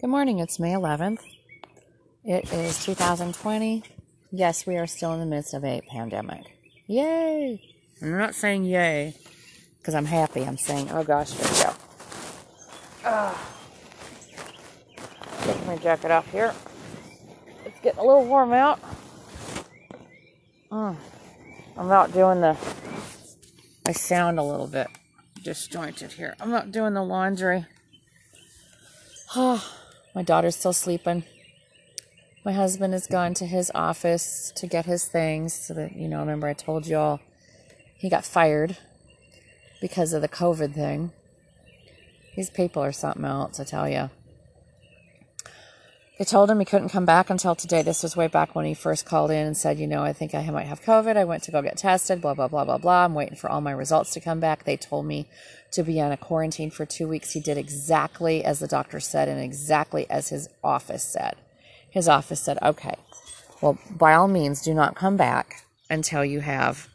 Good morning, it's May 11th. It is 2020. Yes, we are still in the midst of a pandemic. Yay! I'm not saying yay because I'm happy. I'm saying, oh gosh, here we go. Uh, take my jacket off here. It's getting a little warm out. I'm out doing the. I sound a little bit disjointed here. I'm out doing the laundry. my daughter's still sleeping. My husband has gone to his office to get his things. So that, you know, remember I told you all he got fired because of the COVID thing. These people are something else, I tell you. They told him he couldn't come back until today. This was way back when he first called in and said, you know, I think I might have COVID. I went to go get tested, blah, blah, blah, blah, blah. I'm waiting for all my results to come back. They told me to be on a quarantine for two weeks. He did exactly as the doctor said and exactly as his office said. His office said, okay, well, by all means, do not come back until you have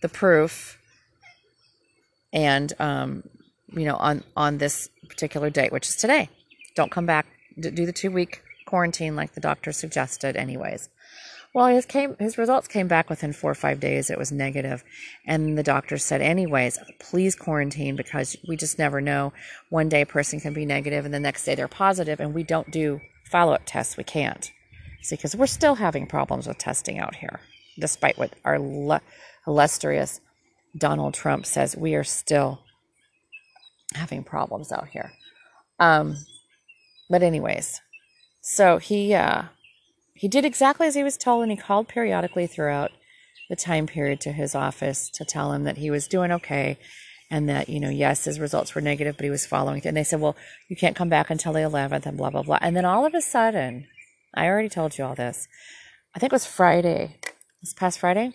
the proof and, um, you know, on, on this particular date, which is today. Don't come back. Do the two week quarantine like the doctor suggested anyways. Well, his came his results came back within 4 or 5 days. It was negative, and the doctor said anyways, please quarantine because we just never know. One day a person can be negative and the next day they're positive and we don't do follow-up tests. We can't. See, because we're still having problems with testing out here, despite what our illustrious Donald Trump says. We are still having problems out here. Um, but anyways, so he uh, he did exactly as he was told, and he called periodically throughout the time period to his office to tell him that he was doing okay and that you know yes his results were negative but he was following it and they said well you can't come back until the 11th and blah blah blah. And then all of a sudden i already told you all this i think it was friday this past friday?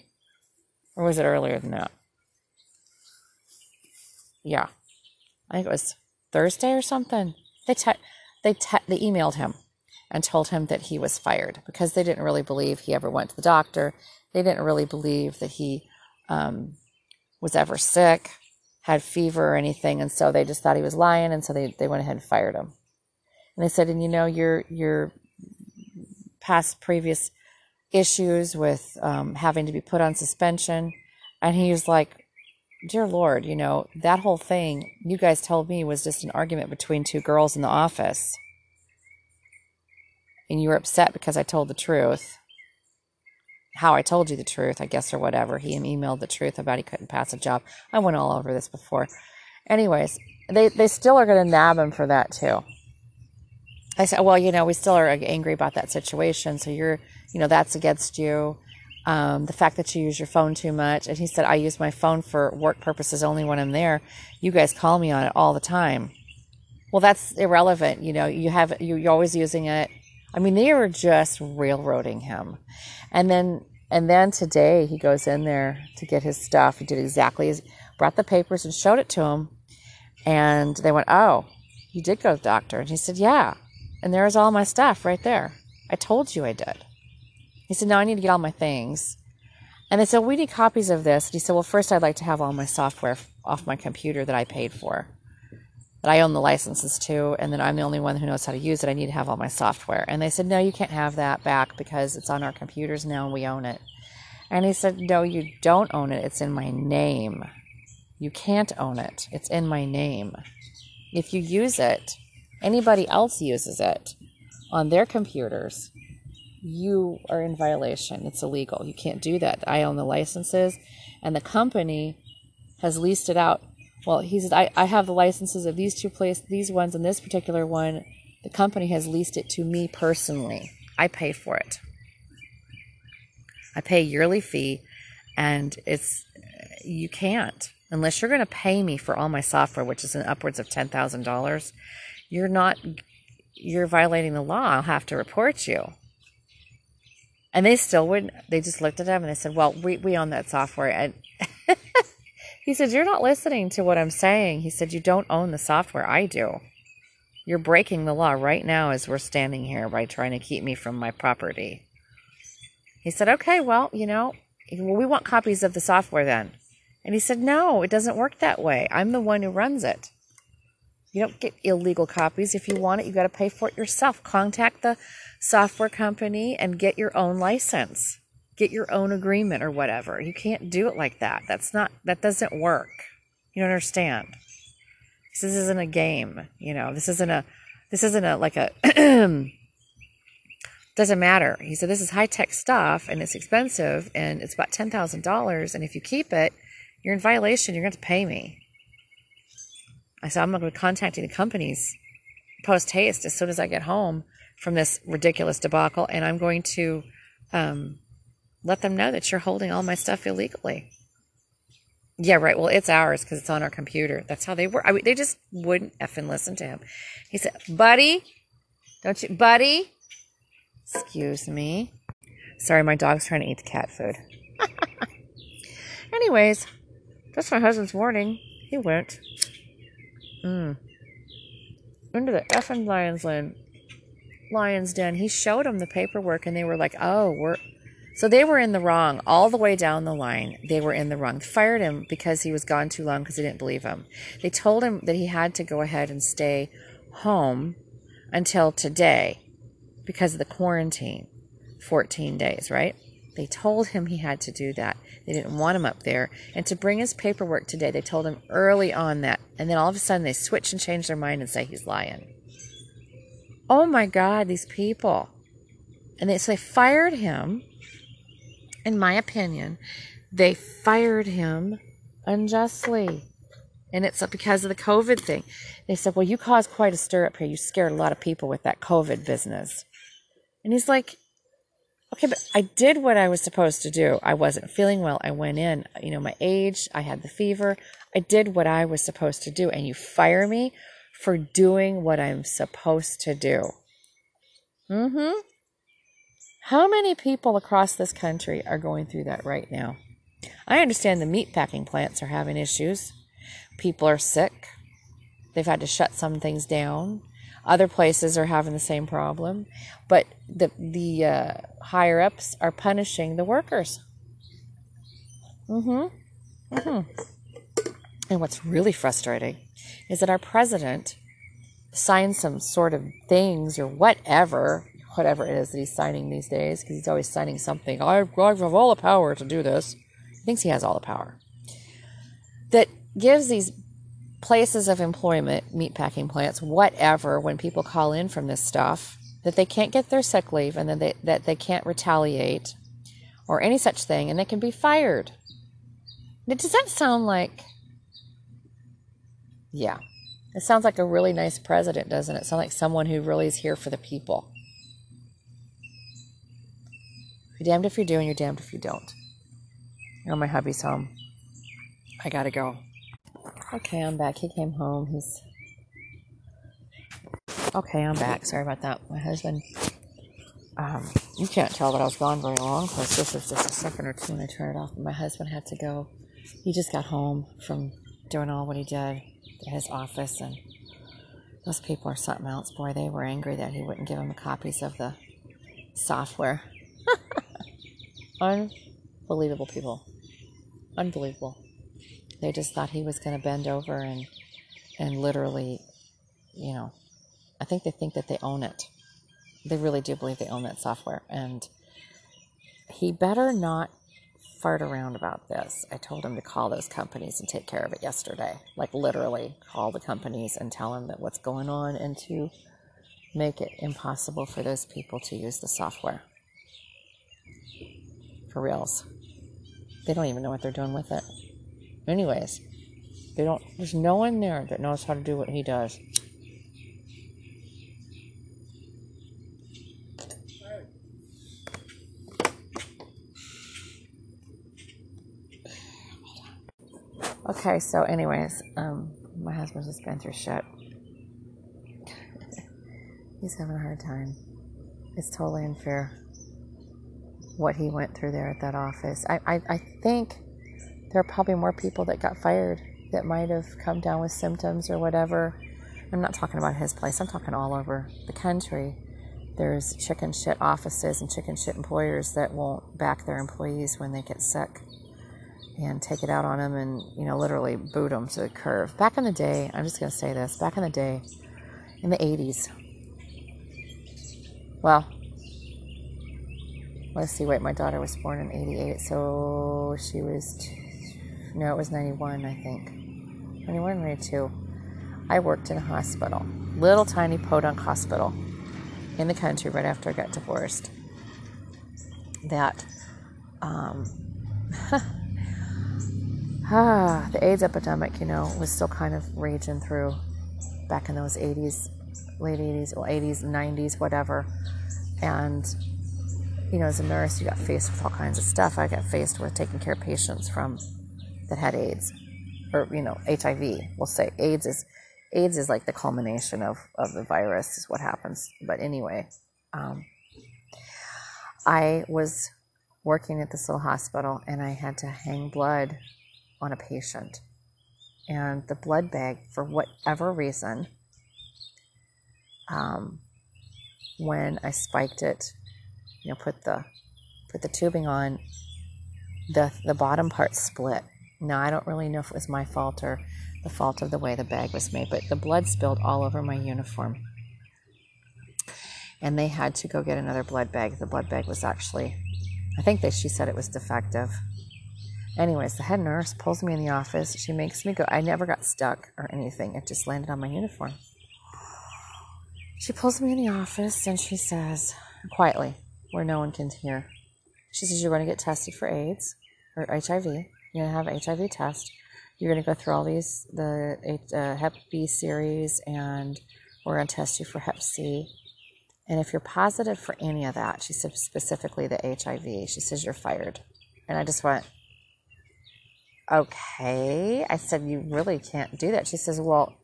Or was it earlier than that? Yeah. I think it was thursday or something. They te- they te- they emailed him and told him that he was fired because they didn't really believe he ever went to the doctor. They didn't really believe that he um, was ever sick, had fever or anything, and so they just thought he was lying, and so they, they went ahead and fired him. And they said, and you know, your your past previous issues with um, having to be put on suspension, and he was like, dear Lord, you know, that whole thing you guys told me was just an argument between two girls in the office and you were upset because I told the truth, how I told you the truth, I guess, or whatever. He emailed the truth about he couldn't pass a job. I went all over this before. Anyways, they, they still are going to nab him for that too. I said, well, you know, we still are angry about that situation. So you're, you know, that's against you. Um, the fact that you use your phone too much. And he said, I use my phone for work purposes only when I'm there. You guys call me on it all the time. Well, that's irrelevant. You know, you have, you, you're always using it. I mean, they were just railroading him. And then and then today he goes in there to get his stuff. He did exactly as brought the papers and showed it to him. And they went, Oh, you did go to the doctor. And he said, Yeah. And there's all my stuff right there. I told you I did. He said, No, I need to get all my things. And they said, We need copies of this. And he said, Well, first I'd like to have all my software off my computer that I paid for that I own the licenses to, and then I'm the only one who knows how to use it. I need to have all my software. And they said, No, you can't have that back because it's on our computers now and we own it. And he said, No, you don't own it. It's in my name. You can't own it. It's in my name. If you use it, anybody else uses it on their computers, you are in violation. It's illegal. You can't do that. I own the licenses, and the company has leased it out well, he said, I, I have the licenses of these two places, these ones, and this particular one. The company has leased it to me personally. I pay for it. I pay a yearly fee, and it's you can't unless you're going to pay me for all my software, which is upwards of ten thousand dollars. You're not. You're violating the law. I'll have to report you. And they still wouldn't. They just looked at him and they said, "Well, we we own that software." And He said, You're not listening to what I'm saying. He said, You don't own the software. I do. You're breaking the law right now as we're standing here by trying to keep me from my property. He said, Okay, well, you know, we want copies of the software then. And he said, No, it doesn't work that way. I'm the one who runs it. You don't get illegal copies. If you want it, you got to pay for it yourself. Contact the software company and get your own license. Get your own agreement or whatever. You can't do it like that. That's not that doesn't work. You don't understand. This isn't a game, you know. This isn't a this isn't a like a doesn't matter. He said this is high-tech stuff and it's expensive and it's about $10,000 and if you keep it, you're in violation. You're going to pay me. I said, I'm going to be contacting the companies post haste as soon as I get home from this ridiculous debacle, and I'm going to um, let them know that you're holding all my stuff illegally. Yeah, right. Well, it's ours because it's on our computer. That's how they work. I mean, they just wouldn't effing listen to him. He said, "Buddy, don't you, buddy? Excuse me. Sorry, my dog's trying to eat the cat food. Anyways, that's my husband's warning. He went. Mm. Into the effing lion's den. Lion's den. He showed them the paperwork, and they were like, "Oh, we're." So they were in the wrong all the way down the line. They were in the wrong. Fired him because he was gone too long because they didn't believe him. They told him that he had to go ahead and stay home until today because of the quarantine 14 days, right? They told him he had to do that. They didn't want him up there. And to bring his paperwork today, they told him early on that. And then all of a sudden they switch and change their mind and say he's lying. Oh my God, these people. And they, so they fired him. In my opinion, they fired him unjustly. And it's because of the COVID thing. They said, Well, you caused quite a stir up here. You scared a lot of people with that COVID business. And he's like, Okay, but I did what I was supposed to do. I wasn't feeling well. I went in, you know, my age, I had the fever. I did what I was supposed to do. And you fire me for doing what I'm supposed to do. Mm hmm. How many people across this country are going through that right now? I understand the meat packing plants are having issues. People are sick. They've had to shut some things down. Other places are having the same problem, but the the uh, higher ups are punishing the workers. Mm-hmm. Mm-hmm. And what's really frustrating is that our president signed some sort of things or whatever, whatever it is that he's signing these days, because he's always signing something. I, have all the power to do this. He thinks he has all the power. That gives these places of employment, meatpacking plants, whatever, when people call in from this stuff, that they can't get their sick leave and that they, that they can't retaliate or any such thing and they can be fired. Does that sound like. Yeah. It sounds like a really nice president, doesn't it? Sound like someone who really is here for the people. You're damned if you do and you're damned if you don't. Know, my hubby's home. I gotta go. Okay, I'm back. He came home. He's okay. I'm back. Sorry about that. My husband. Um, you can't tell that I was gone very long because this is just a second or two and I turn it off. my husband had to go. He just got home from doing all what he did at his office, and those people are something else. Boy, they were angry that he wouldn't give them the copies of the software. Unbelievable people. Unbelievable. They just thought he was going to bend over and and literally, you know, I think they think that they own it. They really do believe they own that software. And he better not fart around about this. I told him to call those companies and take care of it yesterday. Like literally call the companies and tell them that what's going on and to make it impossible for those people to use the software. For reals. They don't even know what they're doing with it. Anyways, they don't. There's no one there that knows how to do what he does. Okay, so anyways, um, my husband's just been through shit. He's having a hard time. It's totally unfair what he went through there at that office. I, I, I think there are probably more people that got fired that might have come down with symptoms or whatever. I'm not talking about his place, I'm talking all over the country. There's chicken shit offices and chicken shit employers that won't back their employees when they get sick. and take it out on them and, you know, literally boot them to the curve. Back in the day, I'm just going to say this back in the day, in the 80s, well, let's see, wait, my daughter was born in 88, so she was, t- no, it was 91, I think. 91, 92. I worked in a hospital, little tiny podunk hospital in the country right after I got divorced. That, um, ah, the AIDS epidemic, you know, was still kind of raging through back in those 80s, late 80s, well, 80s, 90s, whatever. And, you know, as a nurse, you got faced with all kinds of stuff. I got faced with taking care of patients from that had AIDS or, you know, HIV. We'll say AIDS is AIDS is like the culmination of, of the virus, is what happens. But anyway, um, I was working at this little hospital and I had to hang blood on a patient. And the blood bag, for whatever reason, um, when I spiked it, you know, put the put the tubing on, the the bottom part split. Now I don't really know if it was my fault or the fault of the way the bag was made, but the blood spilled all over my uniform. And they had to go get another blood bag. The blood bag was actually, I think that she said it was defective. Anyways, the head nurse pulls me in the office. She makes me go. I never got stuck or anything. It just landed on my uniform. She pulls me in the office and she says, quietly, where no one can hear, she says, You're going to get tested for AIDS or HIV. You're going to have an HIV test. You're going to go through all these the uh, hep b series and we're going to test you for hep c. And if you're positive for any of that she said specifically the hiv she says you're fired. And i just went okay. I said you really can't do that. She says well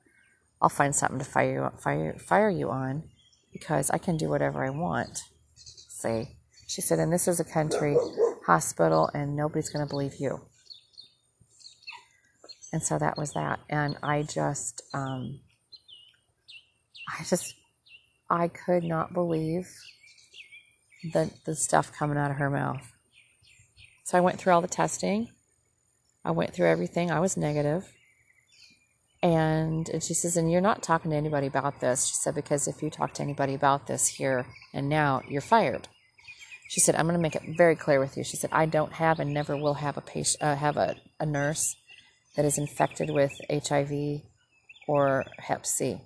i'll find something to fire you, fire, fire you on because i can do whatever i want see she said and this is a country hospital and nobody's going to believe you. And so that was that. And i just um, i just i could not believe the the stuff coming out of her mouth. So i went through all the testing. I went through everything. I was negative. And, and she says and you're not talking to anybody about this. She said because if you talk to anybody about this here and now you're fired she said i'm going to make it very clear with you she said i don't have and never will have a patient uh, have a, a nurse that is infected with HIV or Hep C.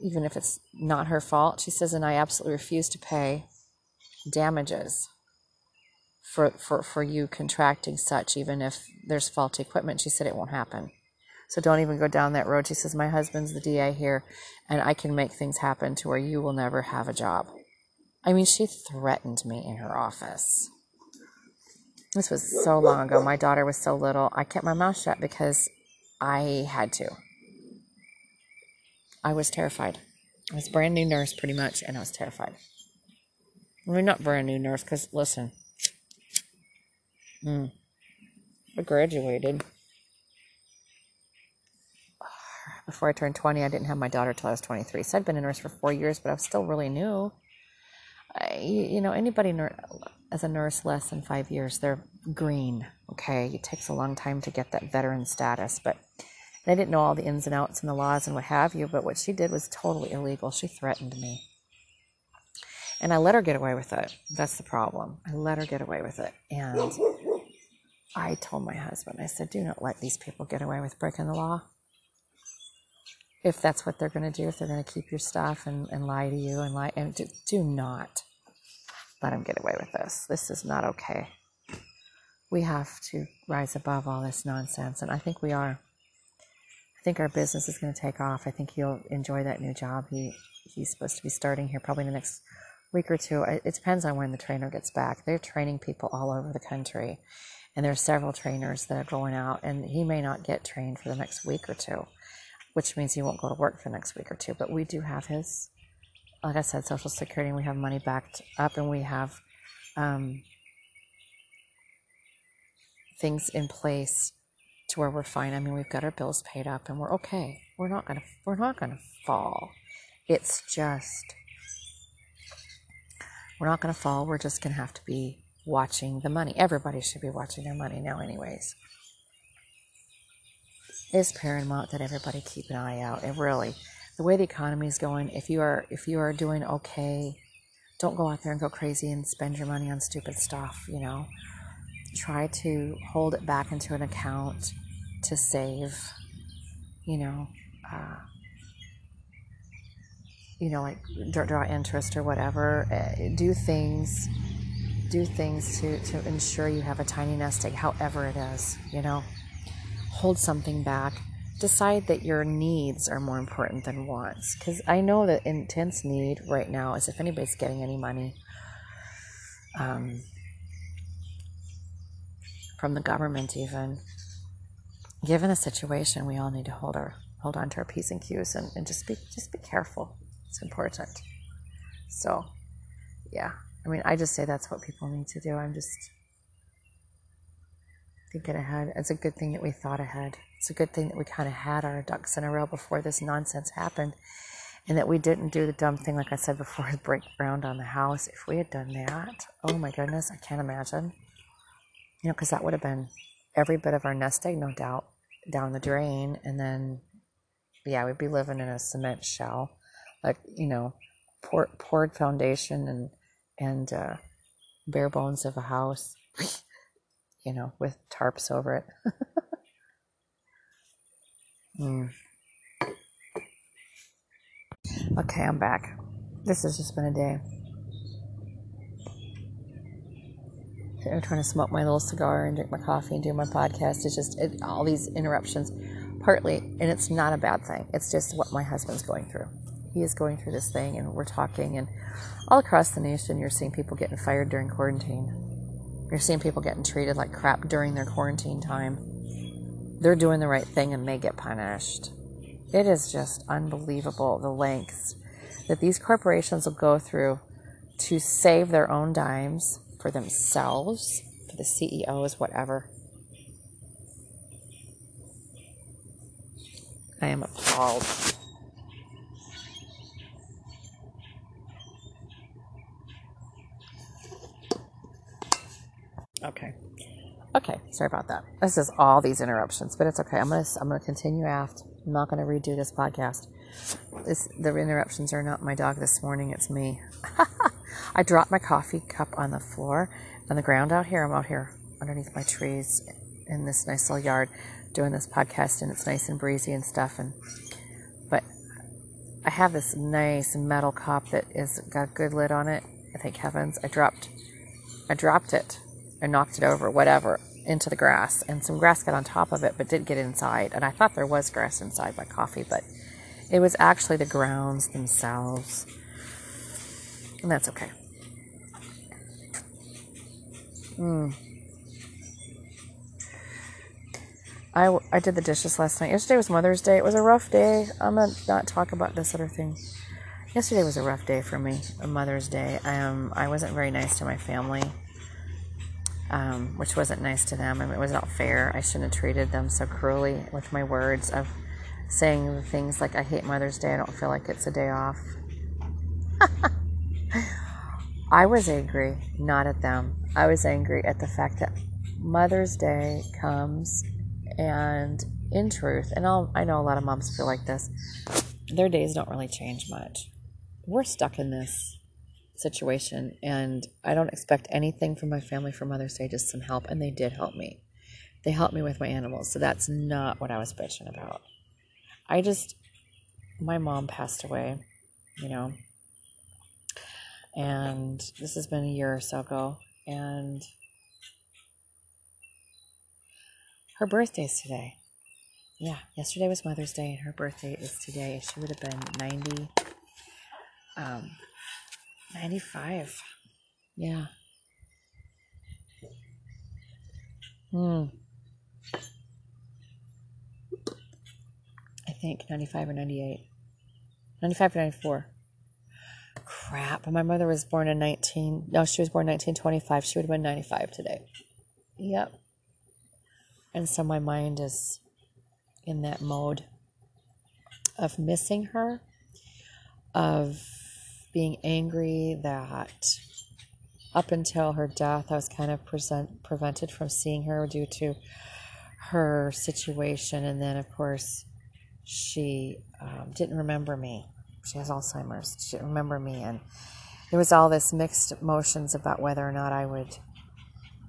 Even if it's not her fault, she says, and I absolutely refuse to pay damages for, for, for you contracting such, even if there's faulty equipment. She said it won't happen. So don't even go down that road. She says, My husband's the DA here, and I can make things happen to where you will never have a job. I mean, she threatened me in her office. This was so long ago. My daughter was so little. I kept my mouth shut because I had to. I was terrified. I was brand new nurse pretty much, and I was terrified. I mean, not brand new nurse, because listen, mm, I graduated. Before I turned 20, I didn't have my daughter till I was 23. So I'd been a nurse for four years, but I was still really new. You know, anybody as a nurse less than five years, they're green. Okay, it takes a long time to get that veteran status, but I didn't know all the ins and outs and the laws and what have you. But what she did was totally illegal. She threatened me, and I let her get away with it. That's the problem. I let her get away with it, and I told my husband, I said, "Do not let these people get away with breaking the law." if that's what they're going to do, if they're going to keep your stuff and, and lie to you and lie, and do, do not let them get away with this. This is not okay. We have to rise above all this nonsense, and I think we are. I think our business is going to take off. I think he'll enjoy that new job. He he's supposed to be starting here probably in the next week or two. It depends on when the trainer gets back. They're training people all over the country, and there are several trainers that are going out, and he may not get trained for the next week or two which means he won't go to work for the next week or two. But we do have his, like I said, Social Security, and we have money backed up, and we have um, things in place to where we're fine. I mean, we've got our bills paid up, and we're okay. We're not gonna, we're not gonna fall. It's just, we're not gonna fall. We're just gonna have to be watching the money. Everybody should be watching their money now, anyways. It's paramount that everybody keep an eye out. It really, the way the economy is going, if you are if you are doing okay, don't go out there and go crazy and spend your money on stupid stuff. You know, try to hold it back into an account to save. You know. Uh, you know, like draw interest or whatever. Uh, do things, do things to, to ensure you have a tiny nest egg, however it is, you know. Hold something back. Decide that your needs are more important than wants. Because I know that intense need right now is if anybody's getting any money um, from the government, even, given the situation, we all need to hold our hold on to our p's and q's and, and just be just be careful it's important. So, yeah. I mean, I just say that's what people need to do. I'm just thinking ahead. It's a good thing that we thought ahead. It's a good thing that we kind of had our ducks in a row before this nonsense happened and that we didn't do the dumb thing, like I said before, break ground on the house. If we had done that, oh my goodness, I can't imagine. You know, because that would have been every bit of our nest egg, no doubt, down the drain. And then, yeah, we'd be living in a cement shell like you know poured, poured foundation and and uh, bare bones of a house you know with tarps over it mm. okay i'm back this has just been a day I'm trying to smoke my little cigar and drink my coffee and do my podcast. It's just it, all these interruptions, partly, and it's not a bad thing. It's just what my husband's going through he is going through this thing and we're talking and all across the nation you're seeing people getting fired during quarantine you're seeing people getting treated like crap during their quarantine time they're doing the right thing and may get punished. It is just unbelievable the lengths that these corporations will go through to save their own dimes for themselves for the ceos whatever. I am appalled. Okay. Okay, sorry about that. This is all these interruptions, but it's okay. I'm gonna I'm gonna continue aft. I'm not gonna redo this podcast. This the interruptions are not my dog this morning. It's me. I dropped my coffee cup on the floor on the ground out here. I'm out here underneath my trees in this nice little yard doing this podcast, and it's nice and breezy and stuff. And but I have this nice metal cup that is got a good lid on it. I thank heavens. I dropped I dropped it I knocked it over, whatever, into the grass, and some grass got on top of it, but did get inside. And I thought there was grass inside my coffee, but it was actually the grounds themselves. And that's okay. Mm. I, I did the dishes last night. Yesterday was Mother's Day. It was a rough day. I'm going to not talk about this other thing. Yesterday was a rough day for me, a Mother's Day. Um, I wasn't very nice to my family um, which wasn't nice to them. I mean, it was not fair. I shouldn't have treated them so cruelly with my words of saying things like, I hate Mother's Day. I don't feel like it's a day off. I was angry, not at them. I was angry at the fact that Mother's Day comes and in truth, and I'll, I know a lot of moms feel like this, their days don't really change much. We're stuck in this situation and I don't expect anything from my family for Mother's Day, just some help. And they did help me. They helped me with my animals. So that's not what I was bitching about. I just, my mom passed away, you know, and this has been a year or so ago. And her birthday's today. Yeah, yesterday was Mother's Day, and her birthday is today. She would have been 90. Um, 95. Yeah. Hmm. I think 95 or 98. 95 or 94. Crap. My mother was born in 19. No, she was born 1925. She would have been 95 today. Yep. And so my mind is in that mode of missing her, of being angry that up until her death, I was kind of present, prevented from seeing her due to her situation. And then, of course, she um, didn't remember me. She has Alzheimer's. She didn't remember me. And there was all this mixed emotions about whether or not I would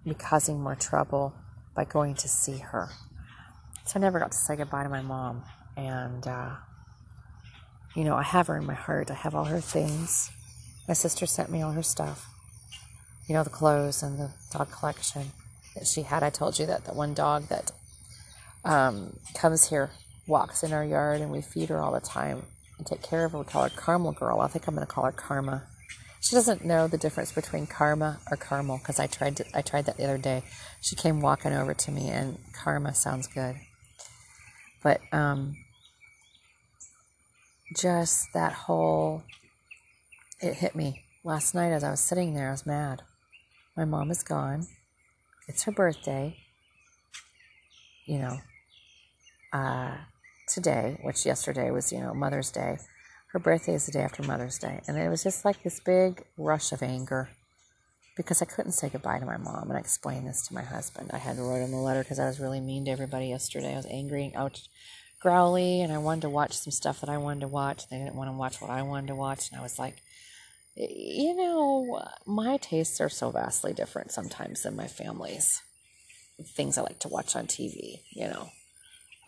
be causing more trouble by going to see her. So I never got to say goodbye to my mom. And, uh, you know, I have her in my heart. I have all her things. My sister sent me all her stuff. You know, the clothes and the dog collection that she had. I told you that the one dog that um, comes here walks in our yard and we feed her all the time and take care of her. We call her Caramel Girl. I think I'm going to call her Karma. She doesn't know the difference between karma or caramel because I tried to, I tried that the other day. She came walking over to me and karma sounds good. But um, just that whole it hit me last night as I was sitting there. I was mad. My mom is gone. It's her birthday. You know, uh, today, which yesterday was, you know, Mother's Day. Her birthday is the day after Mother's Day. And it was just like this big rush of anger because I couldn't say goodbye to my mom. And I explained this to my husband. I had to write him a letter because I was really mean to everybody yesterday. I was angry. Growly and I wanted to watch some stuff that I wanted to watch. They didn't want to watch what I wanted to watch. And I was like, you know, my tastes are so vastly different sometimes than my family's. Things I like to watch on TV, you know.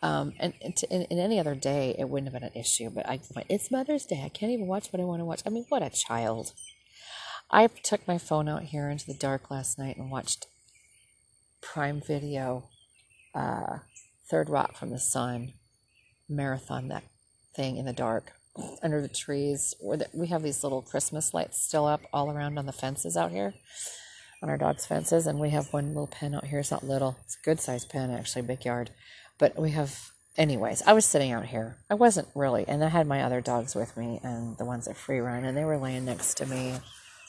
Um, and, and to, any other day, it wouldn't have been an issue. But I, it's Mother's Day. I can't even watch what I want to watch. I mean, what a child. I took my phone out here into the dark last night and watched Prime Video, uh, Third Rock from the Sun, marathon that thing in the dark under the trees. Where we have these little Christmas lights still up all around on the fences out here, on our dog's fences, and we have one little pen out here. It's not little; it's a good sized pen, actually, big yard. But we have, anyways. I was sitting out here. I wasn't really, and I had my other dogs with me, and the ones that free run, and they were laying next to me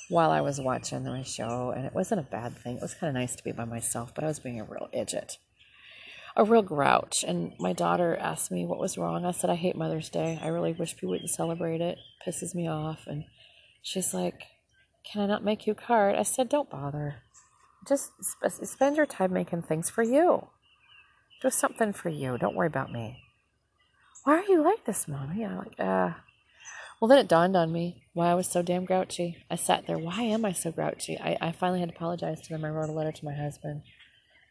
while I was watching my show, and it wasn't a bad thing. It was kind of nice to be by myself, but I was being a real idiot a real grouch. And my daughter asked me what was wrong. I said, I hate Mother's Day. I really wish people wouldn't celebrate it. it pisses me off. And she's like, Can I not make you a card? I said, Don't bother. Just sp- spend your time making things for you. Do something for you. Don't worry about me. Why are you like this, mommy? I'm like, uh. Well, then it dawned on me why I was so damn grouchy. I sat there. Why am I so grouchy? I, I finally had to apologize to them. I wrote a letter to my husband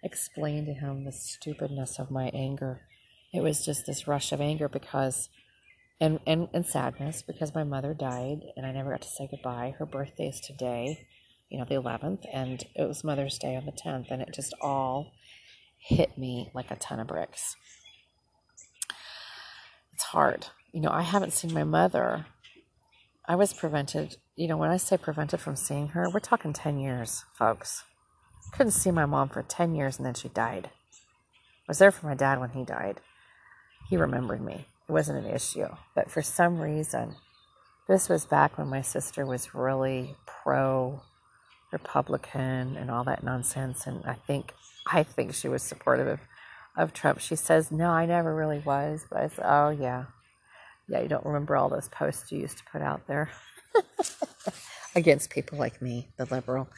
explain to him the stupidness of my anger. It was just this rush of anger because, and, and, and sadness because my mother died and I never got to say goodbye. Her birthday is today, you know, the 11th, and it was Mother's Day on the 10th, and it just all hit me like a ton of bricks. It's hard. You know, I haven't seen my mother. I was prevented, you know, when I say prevented from seeing her, we're talking 10 years, folks. Couldn't see my mom for 10 years and then she died. I was there for my dad when he died. He remembered me. It wasn't an issue. But for some reason, this was back when my sister was really pro Republican and all that nonsense. And I think I think she was supportive of, of Trump. She says, No, I never really was. But I said, Oh yeah. Yeah, you don't remember all those posts you used to put out there against people like me, the liberal.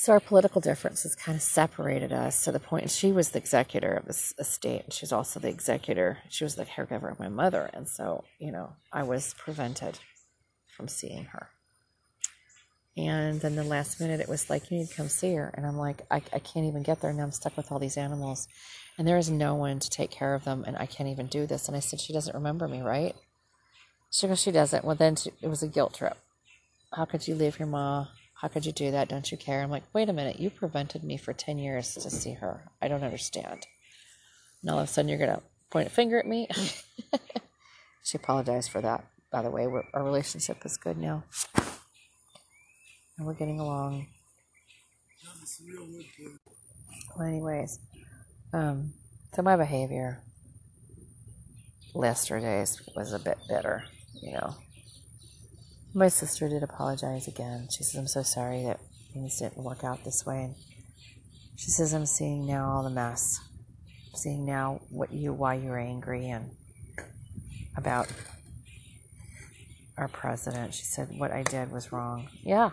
So our political differences kind of separated us to the point. She was the executor of this estate, and she's also the executor. She was the caregiver of my mother, and so you know I was prevented from seeing her. And then the last minute, it was like you need to come see her, and I'm like, I, I can't even get there, and I'm stuck with all these animals, and there is no one to take care of them, and I can't even do this. And I said, she doesn't remember me, right? She goes, she doesn't. Well, then she, it was a guilt trip. How could you leave your mom? How could you do that? Don't you care? I'm like, wait a minute, you prevented me for 10 years to see her. I don't understand. And all of a sudden, you're going to point a finger at me? she apologized for that. By the way, our relationship is good now. And we're getting along. Well, anyways, um, so my behavior yesterday was a bit bitter, you know. My sister did apologize again. She says, I'm so sorry that things didn't work out this way. And she says, I'm seeing now all the mess. I'm seeing now what you why you're angry and about our president. She said what I did was wrong. Yeah.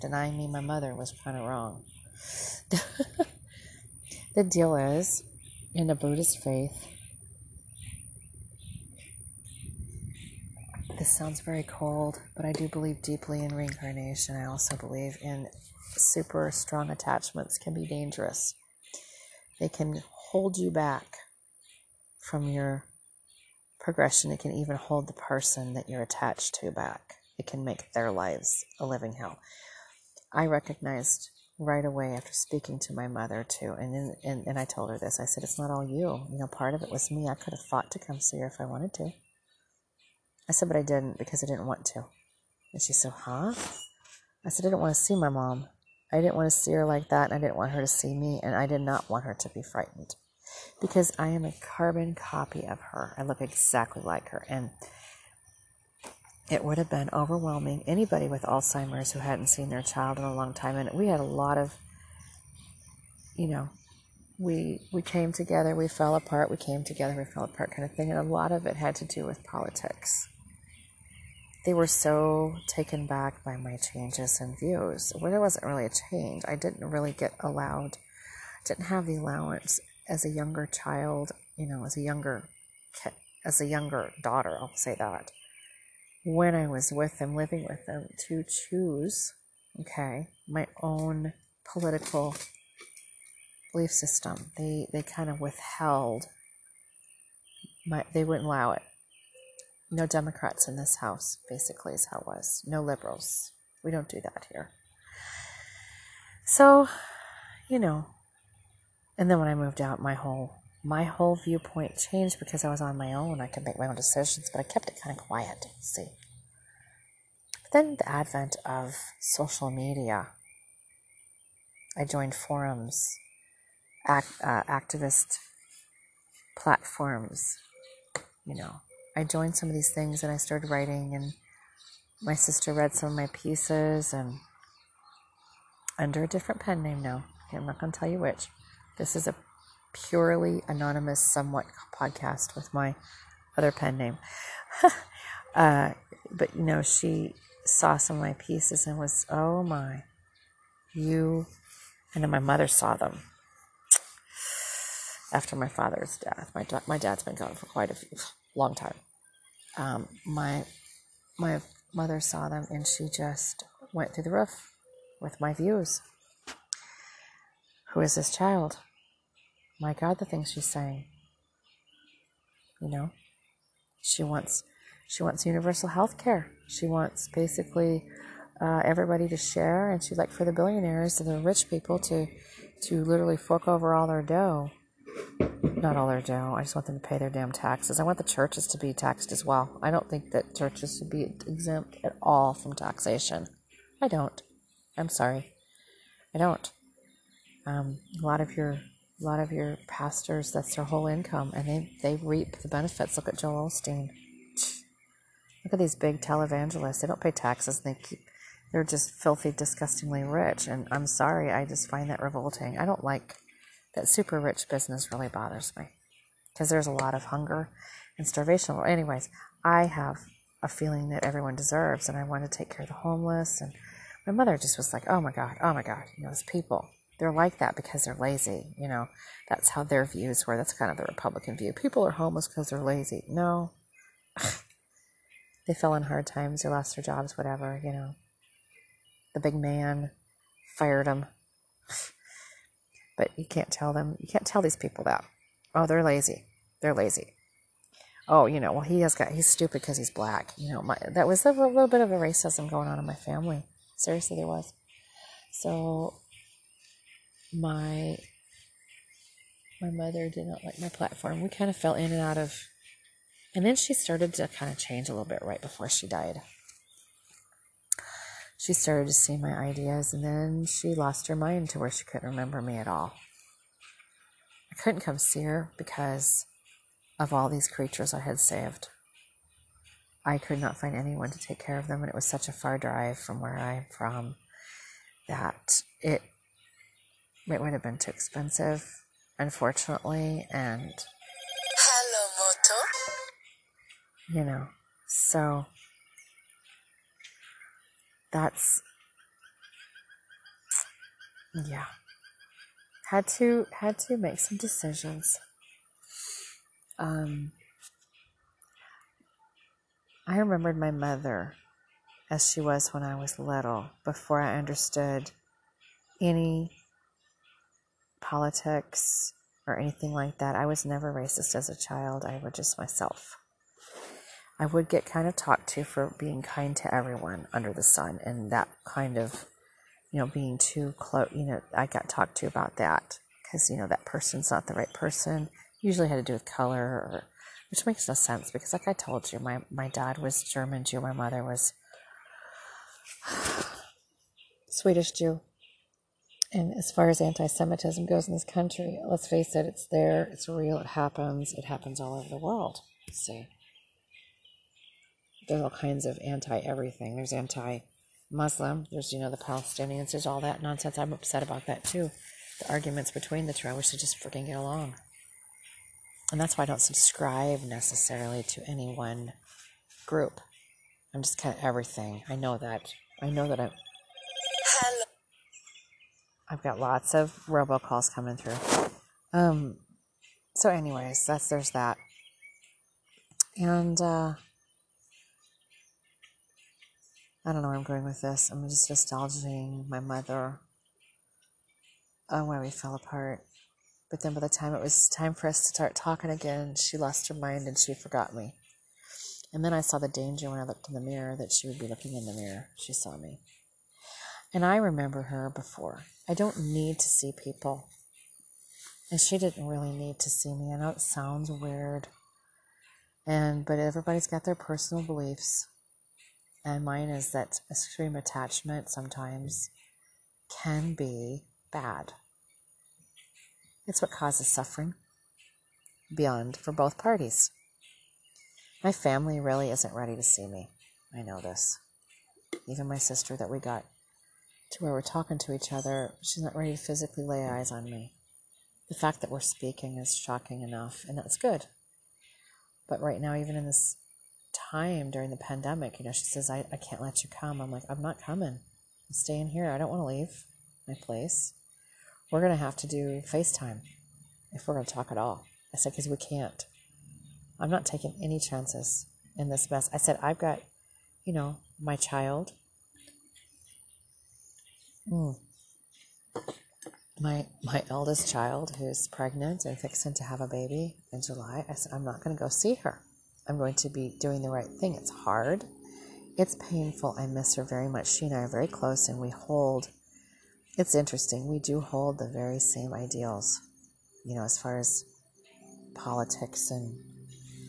denying me my mother was kind of wrong. the deal is, in the Buddhist faith, this sounds very cold, but I do believe deeply in reincarnation. I also believe in super strong attachments can be dangerous. They can hold you back from your progression. It can even hold the person that you're attached to back. It can make their lives a living hell. I recognized right away after speaking to my mother too, and in, and, and I told her this. I said, "It's not all you. You know, part of it was me. I could have fought to come see her if I wanted to." I said, "But I didn't because I didn't want to." And she said, "Huh?" I said, "I didn't want to see my mom. I didn't want to see her like that, and I didn't want her to see me, and I did not want her to be frightened." because I am a carbon copy of her. I look exactly like her. And it would have been overwhelming. Anybody with Alzheimer's who hadn't seen their child in a long time, and we had a lot of, you know, we we came together, we fell apart, we came together, we fell apart, kind of thing, and a lot of it had to do with politics. They were so taken back by my changes and views. Well, there wasn't really a change. I didn't really get allowed, didn't have the allowance as a younger child, you know, as a younger kid, as a younger daughter, I'll say that. When I was with them, living with them, to choose, okay, my own political belief system. They they kind of withheld my they wouldn't allow it. No Democrats in this house, basically is how it was. No liberals. We don't do that here. So, you know, and then when I moved out, my whole my whole viewpoint changed because I was on my own. I could make my own decisions, but I kept it kind of quiet. See. But then the advent of social media, I joined forums, act, uh, activist platforms. You know, I joined some of these things and I started writing, and my sister read some of my pieces and under a different pen name now. I'm not going to tell you which. This is a purely anonymous, somewhat podcast with my other pen name. uh, but you know, she saw some of my pieces and was, oh my, you. And then my mother saw them after my father's death. My my dad's been gone for quite a few, long time. Um, my my mother saw them and she just went through the roof with my views. Who is this child? My God, the things she's saying. You know, she wants she wants universal health care. She wants basically uh, everybody to share, and she'd like for the billionaires and the rich people to to literally fork over all their dough. Not all their dough. I just want them to pay their damn taxes. I want the churches to be taxed as well. I don't think that churches should be exempt at all from taxation. I don't. I'm sorry. I don't. Um, a lot of your a lot of your pastors that's their whole income and they they reap the benefits look at joel osteen look at these big televangelists they don't pay taxes they keep they're just filthy disgustingly rich and i'm sorry i just find that revolting i don't like that super rich business really bothers me because there's a lot of hunger and starvation anyways i have a feeling that everyone deserves and i want to take care of the homeless and my mother just was like oh my god oh my god you know those people they're like that because they're lazy. You know, that's how their views were. That's kind of the Republican view. People are homeless because they're lazy. No, they fell in hard times. They lost their jobs, whatever. You know, the big man fired them. But you can't tell them. You can't tell these people that. Oh, they're lazy. They're lazy. Oh, you know, well, he has got. He's stupid because he's black. You know, my that was a little bit of a racism going on in my family. Seriously, there was. So my my mother did not like my platform. We kind of fell in and out of and then she started to kind of change a little bit right before she died. She started to see my ideas and then she lost her mind to where she couldn't remember me at all. I couldn't come see her because of all these creatures I had saved. I could not find anyone to take care of them, and it was such a far drive from where I'm from that it it would have been too expensive, unfortunately, and Hello, Moto. You know, so that's yeah, had to had to make some decisions. Um, I remembered my mother as she was when I was little, before I understood any politics or anything like that. I was never racist as a child. I was just myself. I would get kind of talked to for being kind to everyone under the sun and that kind of, you know, being too close. You know, I got talked to about that because, you know, that person's not the right person. Usually had to do with color or, which makes no sense because, like I told you, my, my dad was German Jew, my mother was Swedish Jew. And as far as anti Semitism goes in this country, let's face it, it's there, it's real, it happens, it happens all over the world. See? There's all kinds of anti everything. There's anti Muslim, there's, you know, the Palestinians, there's all that nonsense. I'm upset about that too. The arguments between the two, I wish they just freaking get along. And that's why I don't subscribe necessarily to any one group. I'm just kind of everything. I know that. I know that I'm. Hello. I've got lots of robocalls coming through. Um. So, anyways, that's there's that. And uh, I don't know where I'm going with this. I'm just nostalgizing my mother. Oh, why we fell apart. But then by the time it was time for us to start talking again, she lost her mind and she forgot me. And then I saw the danger when I looked in the mirror that she would be looking in the mirror. She saw me. And I remember her before. I don't need to see people. And she didn't really need to see me. I know it sounds weird. And but everybody's got their personal beliefs. And mine is that extreme attachment sometimes can be bad. It's what causes suffering beyond for both parties. My family really isn't ready to see me. I know this. Even my sister that we got to where we're talking to each other, she's not ready to physically lay eyes on me. The fact that we're speaking is shocking enough, and that's good. But right now, even in this time during the pandemic, you know, she says, I, I can't let you come. I'm like, I'm not coming. I'm staying here. I don't want to leave my place. We're going to have to do FaceTime if we're going to talk at all. I said, because we can't. I'm not taking any chances in this mess. I said, I've got, you know, my child. Mm. My my eldest child who's pregnant and fixing to have a baby in July. I said, I'm not going to go see her. I'm going to be doing the right thing. It's hard. It's painful. I miss her very much. She and I are very close and we hold it's interesting. We do hold the very same ideals, you know, as far as politics and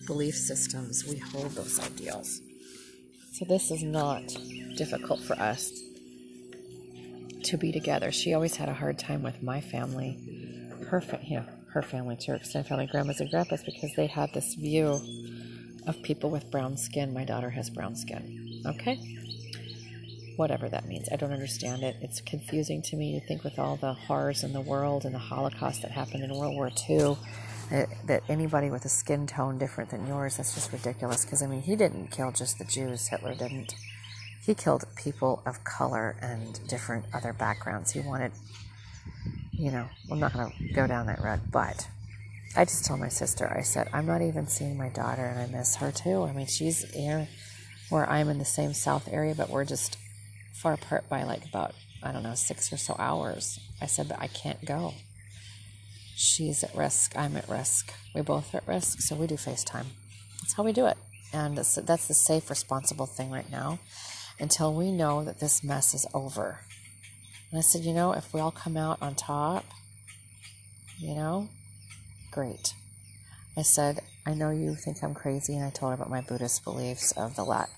belief systems, we hold those ideals. So this is not difficult for us to be together. She always had a hard time with my family, her, fa- you know, her family, to her extended family, grandmas and grandpas, because they had this view of people with brown skin. My daughter has brown skin. Okay? Whatever that means. I don't understand it. It's confusing to me. You think with all the horrors in the world and the Holocaust that happened in World War II, that, uh, that anybody with a skin tone different than yours, that's just ridiculous. Because, I mean, he didn't kill just the Jews, Hitler didn't. He killed people of color and different other backgrounds. He wanted, you know, I'm not going to go down that road, but I just told my sister, I said, I'm not even seeing my daughter and I miss her too. I mean, she's here where I'm in the same South area, but we're just far apart by like about, I don't know, six or so hours. I said, but I can't go. She's at risk. I'm at risk. We both are at risk. So we do FaceTime. That's how we do it. And that's, that's the safe, responsible thing right now until we know that this mess is over. And I said, you know, if we all come out on top, you know, great. I said, I know you think I'm crazy, and I told her about my Buddhist beliefs of the lack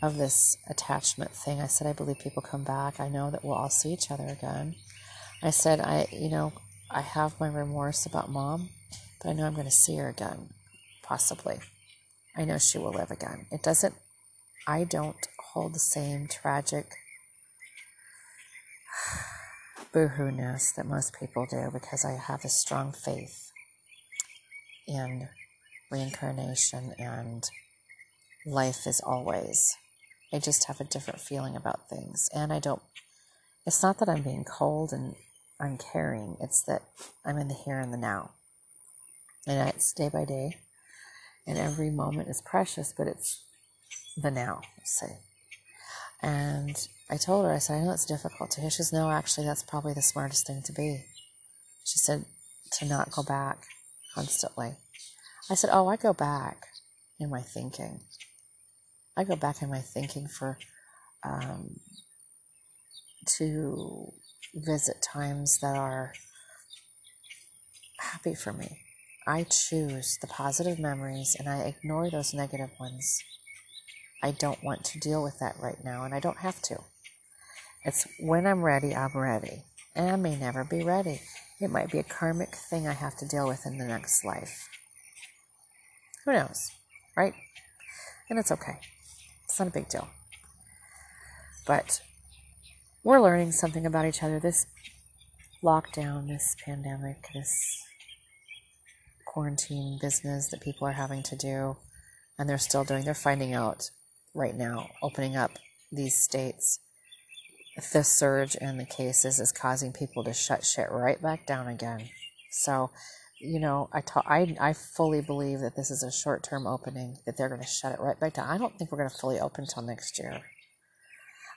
of this attachment thing. I said, I believe people come back. I know that we'll all see each other again. I said, I, you know, I have my remorse about mom, but I know I'm going to see her again, possibly. I know she will live again. It doesn't, I don't hold the same tragic boohoo-ness that most people do because I have a strong faith in reincarnation and life is always. I just have a different feeling about things. And I don't, it's not that I'm being cold and uncaring. It's that I'm in the here and the now. And it's day by day. And every moment is precious, but it's the now, say. And I told her, I said, I know it's difficult to hear. She says, No, actually, that's probably the smartest thing to be. She said, To not go back constantly. I said, Oh, I go back in my thinking. I go back in my thinking for um, to visit times that are happy for me. I choose the positive memories and I ignore those negative ones. I don't want to deal with that right now and I don't have to. It's when I'm ready, I'm ready. And I may never be ready. It might be a karmic thing I have to deal with in the next life. Who knows, right? And it's okay. It's not a big deal. But we're learning something about each other. This lockdown, this pandemic, this quarantine business that people are having to do, and they're still doing, they're finding out right now, opening up these states. The surge in the cases is causing people to shut shit right back down again. So, you know, I, ta- I, I fully believe that this is a short term opening, that they're going to shut it right back down. I don't think we're going to fully open until next year.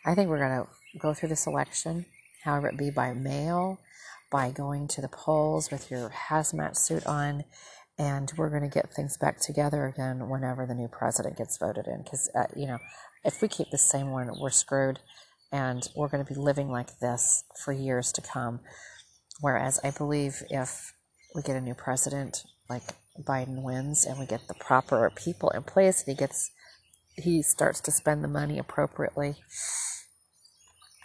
I think we're going to go through this election, however it be by mail, by going to the polls with your hazmat suit on, and we're going to get things back together again whenever the new president gets voted in. Because, uh, you know, if we keep the same one, we're screwed, and we're going to be living like this for years to come. Whereas I believe if we get a new president, like Biden wins, and we get the proper people in place, and he gets he starts to spend the money appropriately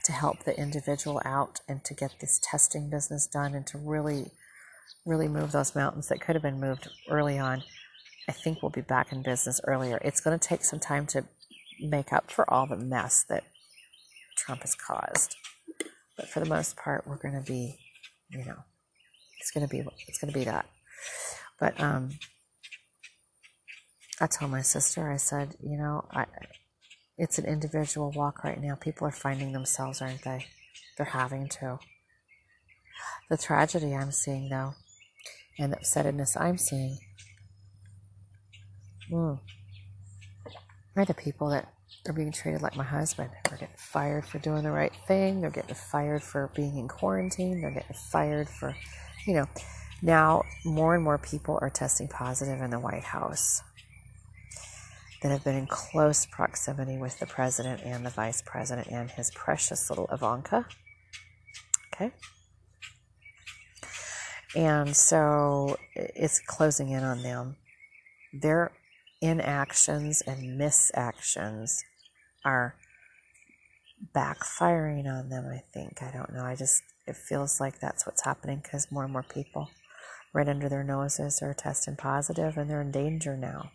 to help the individual out and to get this testing business done and to really, really move those mountains that could have been moved early on. I think we'll be back in business earlier. It's going to take some time to make up for all the mess that Trump has caused. But for the most part, we're going to be, you know, it's going to be, it's going to be that. But, um, I told my sister, I said, you know, I, it's an individual walk right now. People are finding themselves, aren't they? They're having to. The tragedy I'm seeing, though, and the upsetness I'm seeing, mm, are the people that are being treated like my husband. They're getting fired for doing the right thing. They're getting fired for being in quarantine. They're getting fired for, you know, now more and more people are testing positive in the White House that have been in close proximity with the president and the vice president and his precious little Ivanka. Okay. And so it's closing in on them. Their inactions and misactions are backfiring on them, I think. I don't know. I just, it feels like that's what's happening because more and more people right under their noses are testing positive and they're in danger now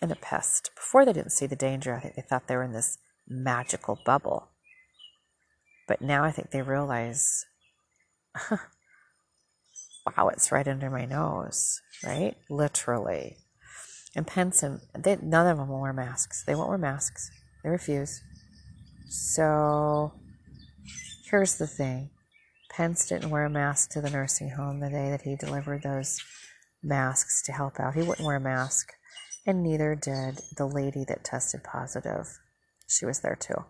and a pest. Before they didn't see the danger, I think they thought they were in this magical bubble. But now I think they realize, wow, it's right under my nose, right? Literally. And Pence and they, none of them will wear masks. They won't wear masks. They refuse. So here's the thing Pence didn't wear a mask to the nursing home the day that he delivered those masks to help out. He wouldn't wear a mask and neither did the lady that tested positive. She was there too.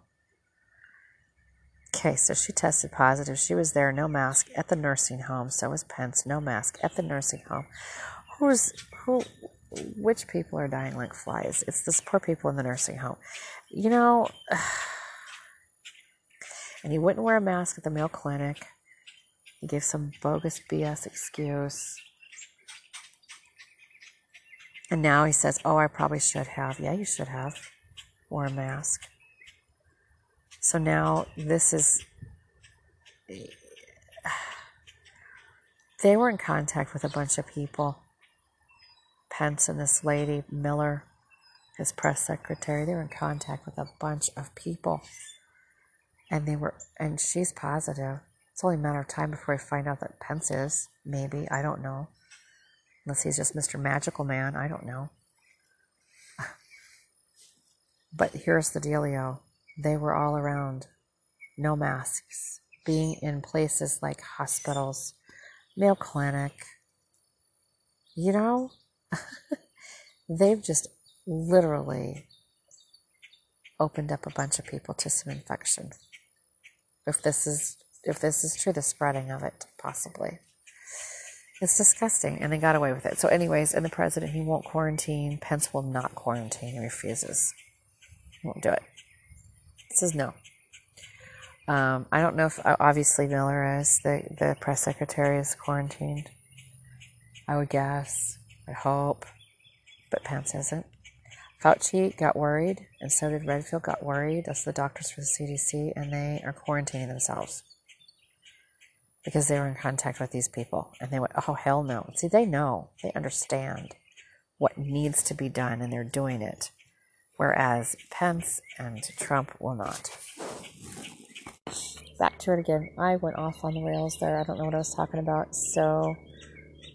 Okay, so she tested positive. She was there, no mask at the nursing home. So was Pence, no mask at the nursing home. Who's who? Which people are dying like flies? It's the poor people in the nursing home. You know, and he wouldn't wear a mask at the Mayo Clinic. He gave some bogus BS excuse. And now he says, Oh, I probably should have. Yeah, you should have. Wore a mask. So now this is. They were in contact with a bunch of people. Pence and this lady, Miller, his press secretary, they were in contact with a bunch of people. And they were, and she's positive. It's only a matter of time before we find out that Pence is. Maybe. I don't know. Unless he's just Mr. Magical Man. I don't know. But here's the dealio they were all around. No masks. being in places like hospitals, Mayo Clinic, you know, they've just literally opened up a bunch of people to some infection. If this is if this is true, the spreading of it possibly. It's disgusting, and they got away with it. So, anyways, and the president he won't quarantine. Pence will not quarantine. He refuses. He won't do it. He says no. Um, I don't know if obviously Miller is the the press secretary is quarantined. I would guess. I hope, but Pence isn't. Fauci got worried, and so did Redfield got worried. That's the doctors for the CDC, and they are quarantining themselves because they were in contact with these people. And they went, oh, hell no. See, they know, they understand what needs to be done, and they're doing it. Whereas Pence and Trump will not. Back to it again. I went off on the rails there. I don't know what I was talking about. So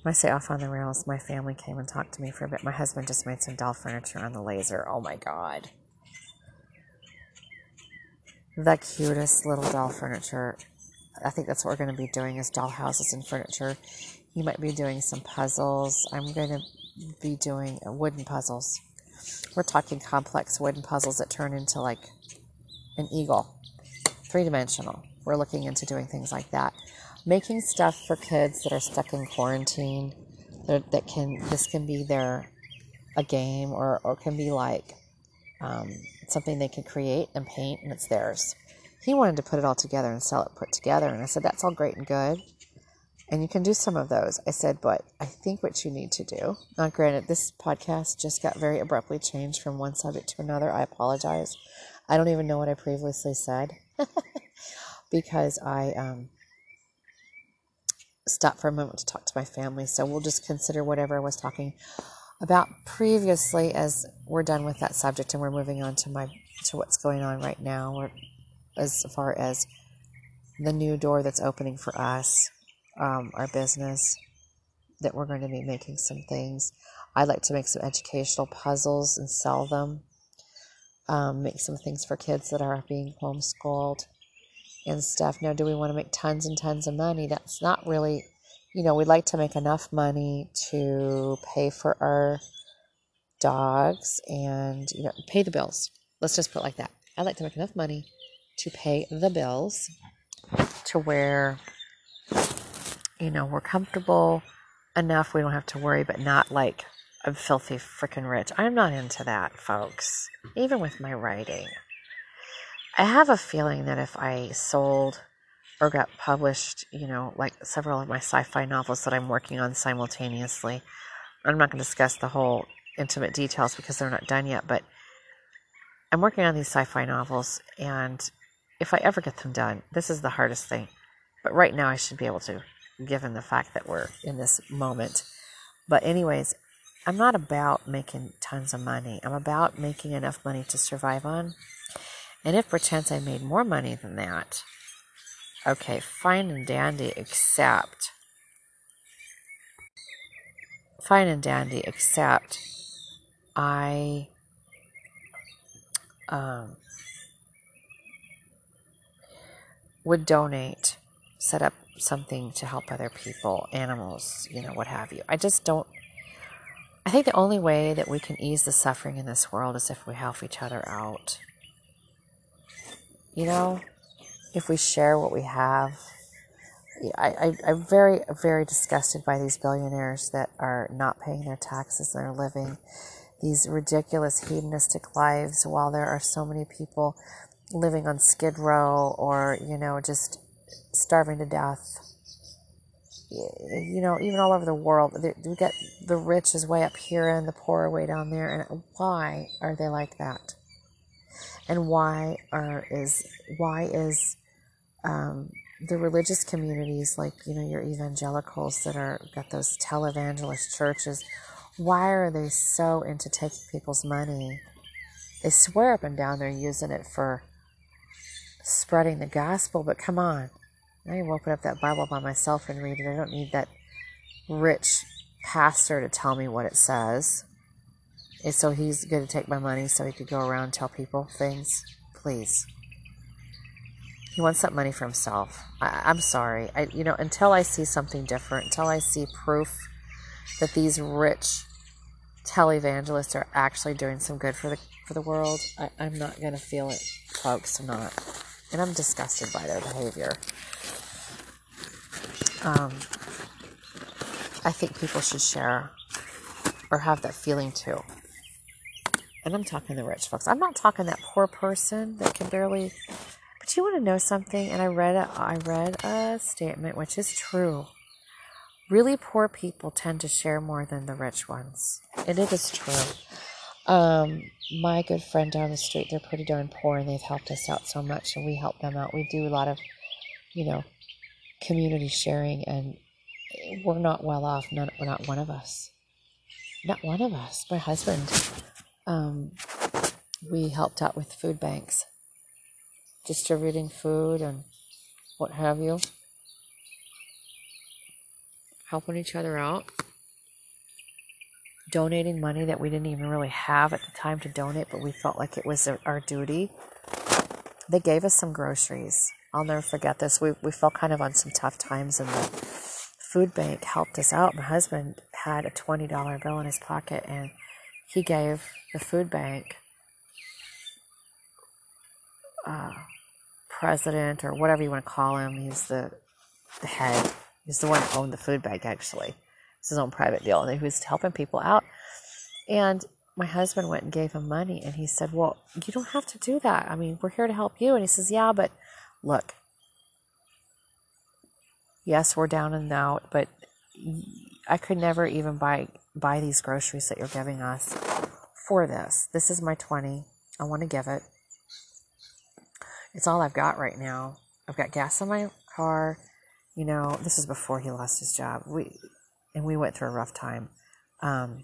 I say off on the rails, my family came and talked to me for a bit. My husband just made some doll furniture on the laser. Oh my God. The cutest little doll furniture. I think that's what we're going to be doing is doll houses and furniture. He might be doing some puzzles. I'm going to be doing wooden puzzles. We're talking complex wooden puzzles that turn into like an eagle, three dimensional. We're looking into doing things like that making stuff for kids that are stuck in quarantine that, that can this can be their a game or, or can be like um, something they can create and paint and it's theirs. He wanted to put it all together and sell it put together and i said that's all great and good and you can do some of those. I said but i think what you need to do now granted this podcast just got very abruptly changed from one subject to another. I apologize. I don't even know what i previously said because i um, stop for a moment to talk to my family. So we'll just consider whatever I was talking about previously as we're done with that subject and we're moving on to my to what's going on right now or as far as the new door that's opening for us, um, our business, that we're going to be making some things. I'd like to make some educational puzzles and sell them. Um, make some things for kids that are being homeschooled and stuff. Now, do we want to make tons and tons of money? That's not really, you know, we'd like to make enough money to pay for our dogs and, you know, pay the bills. Let's just put it like that. I'd like to make enough money to pay the bills to where, you know, we're comfortable enough. We don't have to worry, but not like I'm filthy freaking rich. I'm not into that, folks, even with my writing. I have a feeling that if I sold or got published, you know, like several of my sci fi novels that I'm working on simultaneously, I'm not going to discuss the whole intimate details because they're not done yet, but I'm working on these sci fi novels, and if I ever get them done, this is the hardest thing. But right now, I should be able to, given the fact that we're in this moment. But, anyways, I'm not about making tons of money. I'm about making enough money to survive on and if perchance I made more money than that, okay, fine and dandy, except, fine and dandy, except I, um, would donate, set up something to help other people, animals, you know, what have you. I just don't. I think the only way that we can ease the suffering in this world is if we help each other out. You know, if we share what we have, I, I, I'm very, very disgusted by these billionaires that are not paying their taxes and are living these ridiculous hedonistic lives while there are so many people living on Skid Row or, you know, just starving to death. You know, even all over the world, we get the rich is way up here and the poor are way down there. And why are they like that? And why are is why is um, the religious communities like you know your evangelicals that are got those televangelist churches why are they so into taking people's money? They swear up and down they're using it for spreading the gospel but come on. I can open up that bible by myself and read it. I don't need that rich pastor to tell me what it says so he's going to take my money so he could go around and tell people things. Please. He wants that money for himself. I, I'm sorry. I, you know, until I see something different, until I see proof that these rich televangelists are actually doing some good for the for the world, I, I'm not gonna feel it, folks. I'm not, and I'm disgusted by their behavior. Um, I think people should share or have that feeling too. And I'm talking the rich folks. I'm not talking that poor person that can barely. But you want to know something? And I read a, I read a statement which is true. Really poor people tend to share more than the rich ones, and it is true. Um, my good friend down the street, they're pretty darn poor, and they've helped us out so much, and we help them out. We do a lot of, you know, community sharing, and we're not well off. None, we're not one of us. Not one of us. My husband, um, we helped out with food banks, distributing food and what have you, helping each other out, donating money that we didn't even really have at the time to donate, but we felt like it was our duty. They gave us some groceries. I'll never forget this. We, we fell kind of on some tough times, and the food bank helped us out. My husband had a $20 bill in his pocket, and he gave the food bank uh, president or whatever you want to call him. He's the the head. He's the one who owned the food bank actually. It's his own private deal, and he was helping people out. And my husband went and gave him money, and he said, "Well, you don't have to do that. I mean, we're here to help you." And he says, "Yeah, but look, yes, we're down and out, but I could never even buy buy these groceries that you're giving us for this. This is my 20. I want to give it. It's all I've got right now. I've got gas in my car. You know, this is before he lost his job. We and we went through a rough time. Um,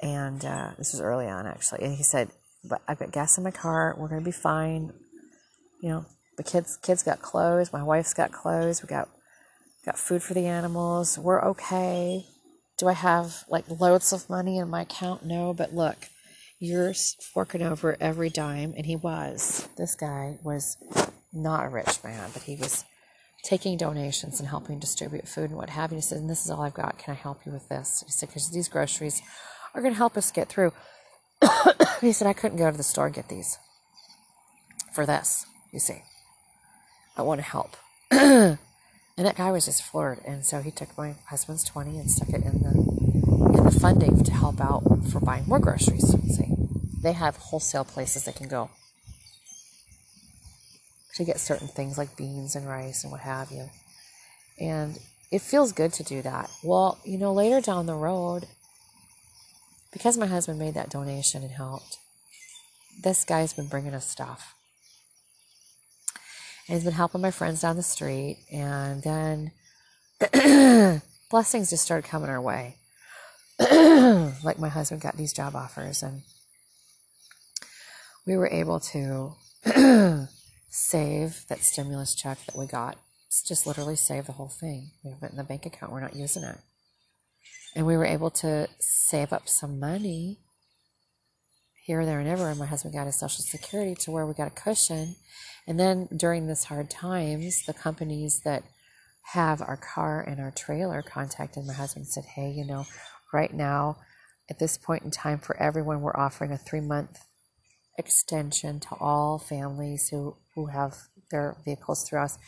and uh, this was early on actually. And he said, "But I've got gas in my car. We're gonna be fine. You know, the kids kids got clothes. My wife's got clothes. We got got food for the animals. We're okay. Do I have like loads of money in my account? No, but look, you're forking over every dime, and he was. This guy was not a rich man, but he was taking donations and helping distribute food and what have you. He said, and this is all I've got. Can I help you with this? He said, because these groceries are going to help us get through. he said, I couldn't go to the store and get these for this, you see. I want to help. and that guy was just floored. And so he took my husband's 20 and stuck it in the in the funding to help out for buying more groceries. See, they have wholesale places they can go to get certain things like beans and rice and what have you. And it feels good to do that. Well, you know, later down the road, because my husband made that donation and helped, this guy's been bringing us stuff. And he's been helping my friends down the street. And then blessings just started coming our way. like my husband got these job offers, and we were able to save that stimulus check that we got. It's just literally save the whole thing. We have it in the bank account, we're not using it. And we were able to save up some money here, there, and everywhere. My husband got his Social Security to where we got a cushion. And then during this hard times, the companies that have our car and our trailer contacted my husband and said, Hey, you know, right now, at this point in time, for everyone, we're offering a three month extension to all families who, who have their vehicles through us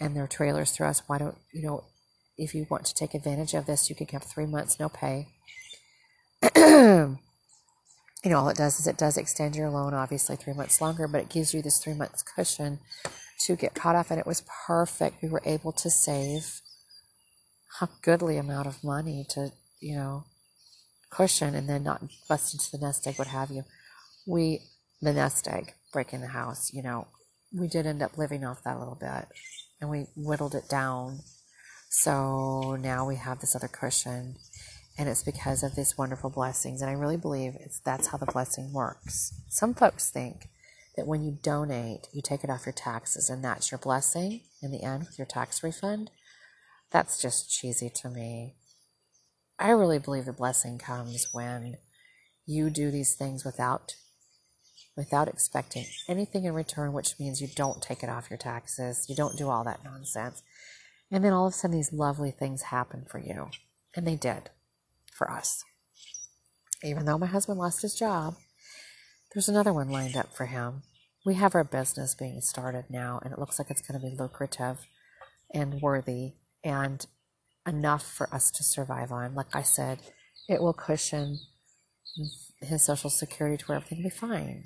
and their trailers through us. Why don't, you know, if you want to take advantage of this, you can have three months no pay. you know, all it does is it does extend your loan, obviously, three months longer, but it gives you this three months cushion to get caught up. And it was perfect. We were able to save a goodly amount of money to, you know, cushion and then not bust into the nest egg, what have you. We, the nest egg, breaking the house, you know, we did end up living off that a little bit and we whittled it down. So now we have this other cushion and it's because of these wonderful blessings. And I really believe it's that's how the blessing works. Some folks think that when you donate, you take it off your taxes and that's your blessing in the end with your tax refund. That's just cheesy to me. I really believe the blessing comes when you do these things without without expecting anything in return, which means you don't take it off your taxes, you don't do all that nonsense. And then all of a sudden, these lovely things happen for you. And they did for us. Even though my husband lost his job, there's another one lined up for him. We have our business being started now, and it looks like it's going to be lucrative and worthy and enough for us to survive on. Like I said, it will cushion his social security to where everything will be fine.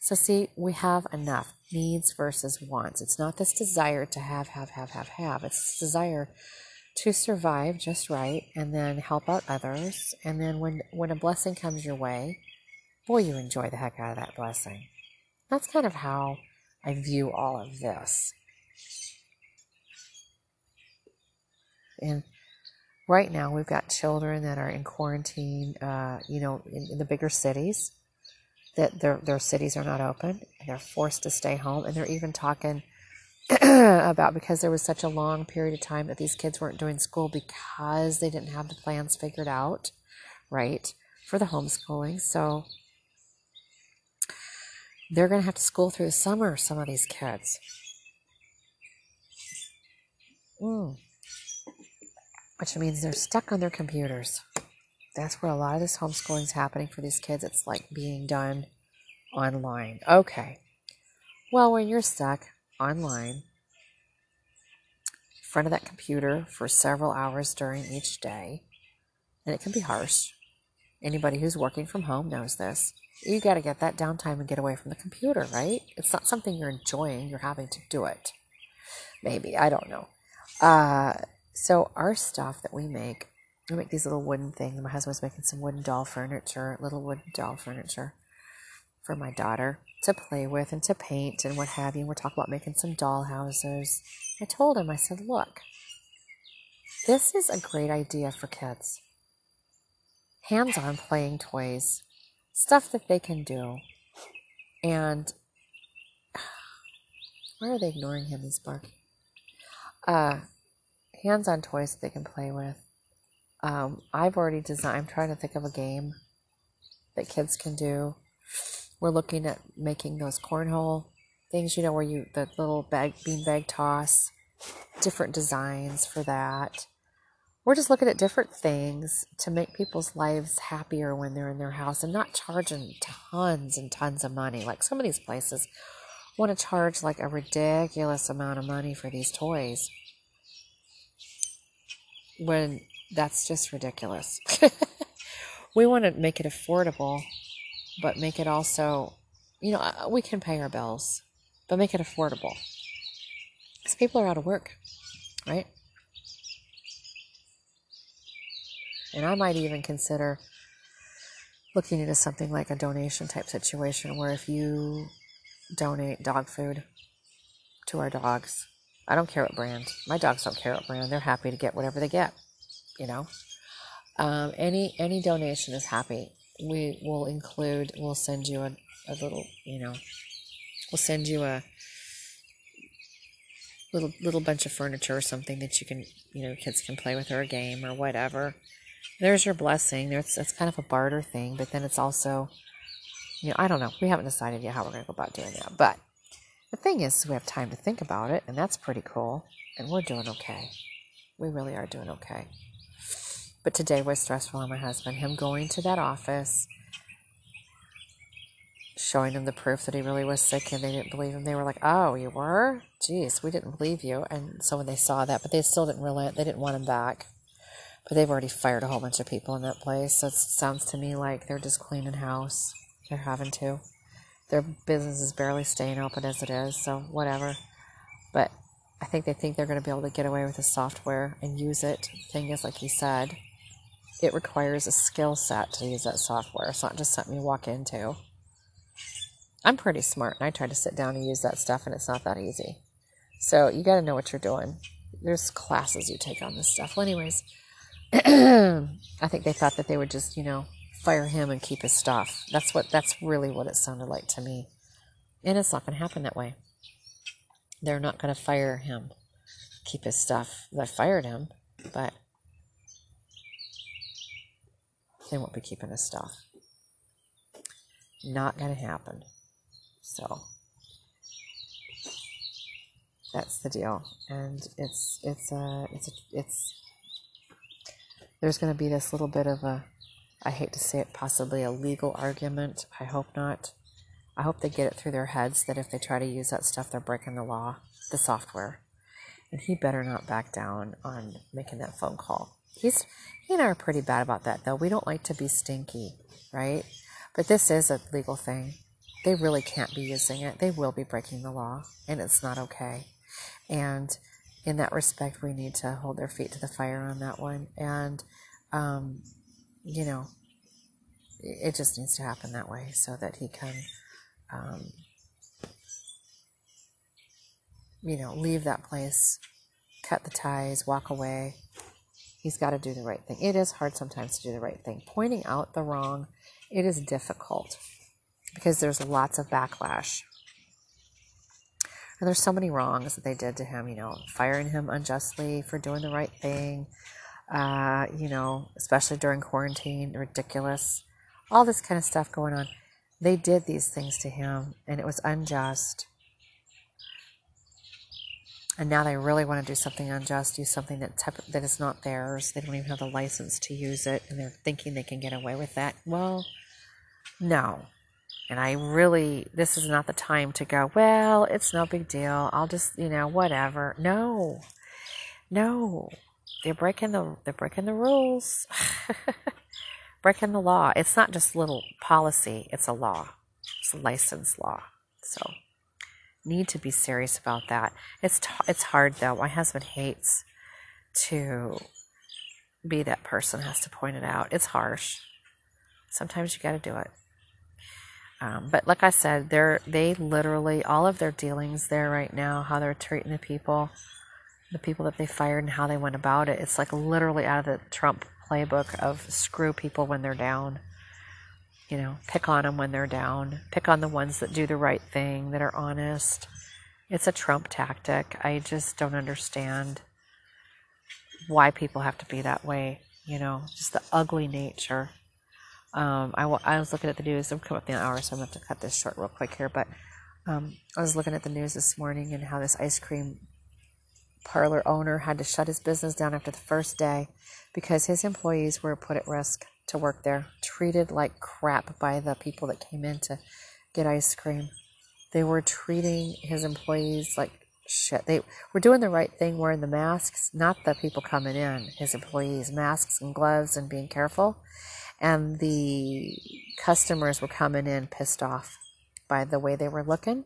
So, see, we have enough needs versus wants. It's not this desire to have, have, have, have, have. It's this desire to survive just right and then help out others. And then when, when a blessing comes your way, boy, you enjoy the heck out of that blessing. That's kind of how I view all of this. And right now, we've got children that are in quarantine, uh, you know, in, in the bigger cities, that their, their cities are not open and they're forced to stay home. And they're even talking about because there was such a long period of time that these kids weren't doing school because they didn't have the plans figured out, right, for the homeschooling. So they're going to have to school through the summer, some of these kids. Mm. Which means they're stuck on their computers. That's where a lot of this homeschooling is happening for these kids. It's like being done online. Okay. Well, when you're stuck online, in front of that computer for several hours during each day, and it can be harsh. Anybody who's working from home knows this. You got to get that downtime and get away from the computer, right? It's not something you're enjoying, you're having to do it. Maybe, I don't know. Uh, so, our stuff that we make, we make these little wooden things. My husband's making some wooden doll furniture, little wooden doll furniture for my daughter to play with and to paint and what have you. And We're talking about making some doll houses. I told him, I said, look, this is a great idea for kids. Hands on playing toys, stuff that they can do. And why are they ignoring him? He's barking. Uh, hands on toys that they can play with. Um, I've already designed, I'm trying to think of a game that kids can do. We're looking at making those cornhole things, you know, where you, the little bag, bean bag toss, different designs for that. We're just looking at different things to make people's lives happier when they're in their house and not charging tons and tons of money. Like some of these places want to charge like a ridiculous amount of money for these toys when that's just ridiculous. we want to make it affordable, but make it also, you know, uh, we can pay our bills, but make it affordable. Because people are out of work, right? And I might even consider looking into something like a donation type situation where if you donate dog food to our dogs, I don't care what brand. My dogs don't care what brand. They're happy to get whatever they get. You know, um, any any donation is happy. We will include. We'll send you a, a little. You know, we'll send you a little little bunch of furniture or something that you can. You know, kids can play with or a game or whatever. There's your blessing. There's that's kind of a barter thing, but then it's also. You know, I don't know. We haven't decided yet how we're going to go about doing that, but the thing is, we have time to think about it, and that's pretty cool. And we're doing okay. We really are doing okay. But today was stressful on my husband. Him going to that office, showing them the proof that he really was sick, and they didn't believe him. They were like, "Oh, you were? Geez, we didn't believe you." And so when they saw that, but they still didn't relent, they didn't want him back. But they've already fired a whole bunch of people in that place. So it sounds to me like they're just cleaning house. They're having to their business is barely staying open as it is, so whatever. But I think they think they're going to be able to get away with the software and use it. The thing is, like he said, it requires a skill set to use that software. It's not just something you walk into. I'm pretty smart, and I try to sit down and use that stuff, and it's not that easy. So you got to know what you're doing. There's classes you take on this stuff. Well, anyways, I think they thought that they would just, you know, fire him and keep his stuff. That's what that's really what it sounded like to me. And it's not going to happen that way. They're not going to fire him, keep his stuff. They fired him, but they won't be keeping his stuff. Not going to happen. So that's the deal, and it's it's a it's a, it's there's going to be this little bit of a I hate to say it, possibly a legal argument. I hope not. I hope they get it through their heads that if they try to use that stuff, they're breaking the law, the software. And he better not back down on making that phone call. He's he and I are pretty bad about that though. We don't like to be stinky, right? But this is a legal thing. They really can't be using it. They will be breaking the law, and it's not okay. And in that respect, we need to hold their feet to the fire on that one. And um, you know, it just needs to happen that way so that he can, um, you know, leave that place, cut the ties, walk away. He's got to do the right thing. It is hard sometimes to do the right thing. Pointing out the wrong, it is difficult because there's lots of backlash. And there's so many wrongs that they did to him, you know, firing him unjustly for doing the right thing, uh, you know, especially during quarantine, ridiculous, all this kind of stuff going on. They did these things to him, and it was unjust. And now they really want to do something unjust, do something that type, that is not theirs. They don't even have the license to use it, and they're thinking they can get away with that. Well, no. And I really, this is not the time to go, well, it's no big deal. I'll just, you know, whatever. No, no they're breaking the they're breaking the rules breaking the law it's not just little policy it's a law it's a license law so need to be serious about that it's t- it's hard though my husband hates to be that person has to point it out it's harsh sometimes you got to do it um, but like i said they're they literally all of their dealings there right now how they're treating the people the people that they fired and how they went about it. It's like literally out of the Trump playbook of screw people when they're down. You know, pick on them when they're down. Pick on the ones that do the right thing, that are honest. It's a Trump tactic. I just don't understand why people have to be that way. You know, just the ugly nature. Um, I, I was looking at the news. I'm coming up the hour, so I'm going to have to cut this short real quick here. But um, I was looking at the news this morning and how this ice cream parlor owner had to shut his business down after the first day because his employees were put at risk to work there, treated like crap by the people that came in to get ice cream. They were treating his employees like shit. They were doing the right thing, wearing the masks, not the people coming in, his employees, masks and gloves and being careful. And the customers were coming in pissed off by the way they were looking,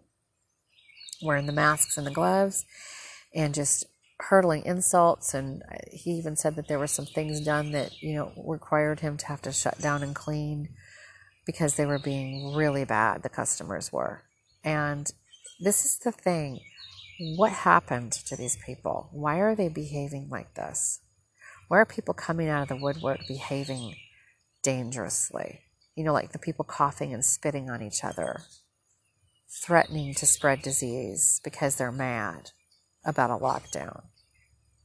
wearing the masks and the gloves and just hurtling insults and uh, he even said that there were some things done that you know required him to have to shut down and clean because they were being really bad the customers were. And this is the thing. What happened to these people? Why are they behaving like this? Why are people coming out of the woodwork behaving dangerously? You know like the people coughing and spitting on each other threatening to spread disease because they're mad about a lockdown.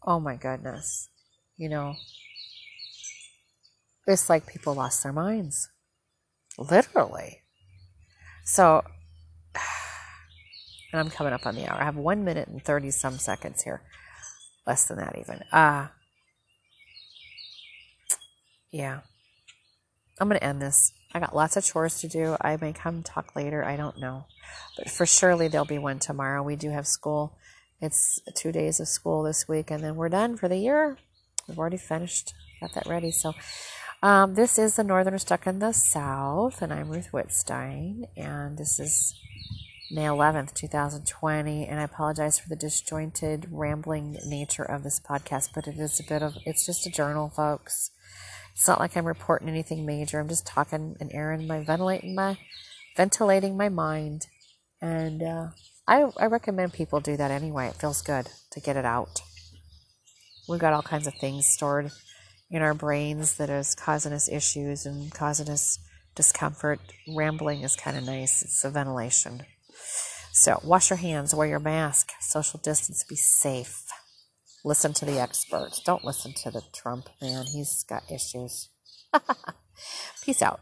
Oh my goodness. You know, it's like people lost their minds. Literally. So, and I'm coming up on the hour. I have one minute and 30 some seconds here. Less than that, even. Uh, yeah. I'm going to end this. I got lots of chores to do. I may come talk later. I don't know. But for surely there'll be one tomorrow. We do have school it's two days of school this week, and then we're done for the year. We've already finished, got that ready. So, um, this is the Northern Stuck in the South, and I'm Ruth Whitstein, and this is May 11th, 2020. And I apologize for the disjointed, rambling nature of this podcast, but it is a bit of it's just a journal, folks. It's not like I'm reporting anything major. I'm just talking and airing my ventilating my ventilating my mind, and uh, I, I recommend people do that anyway. It feels good to get it out. We've got all kinds of things stored in our brains that is causing us issues and causing us discomfort. Rambling is kind of nice. It's a ventilation. So wash your hands, wear your mask, social distance, be safe. Listen to the experts. Don't listen to the Trump man. He's got issues. Peace out.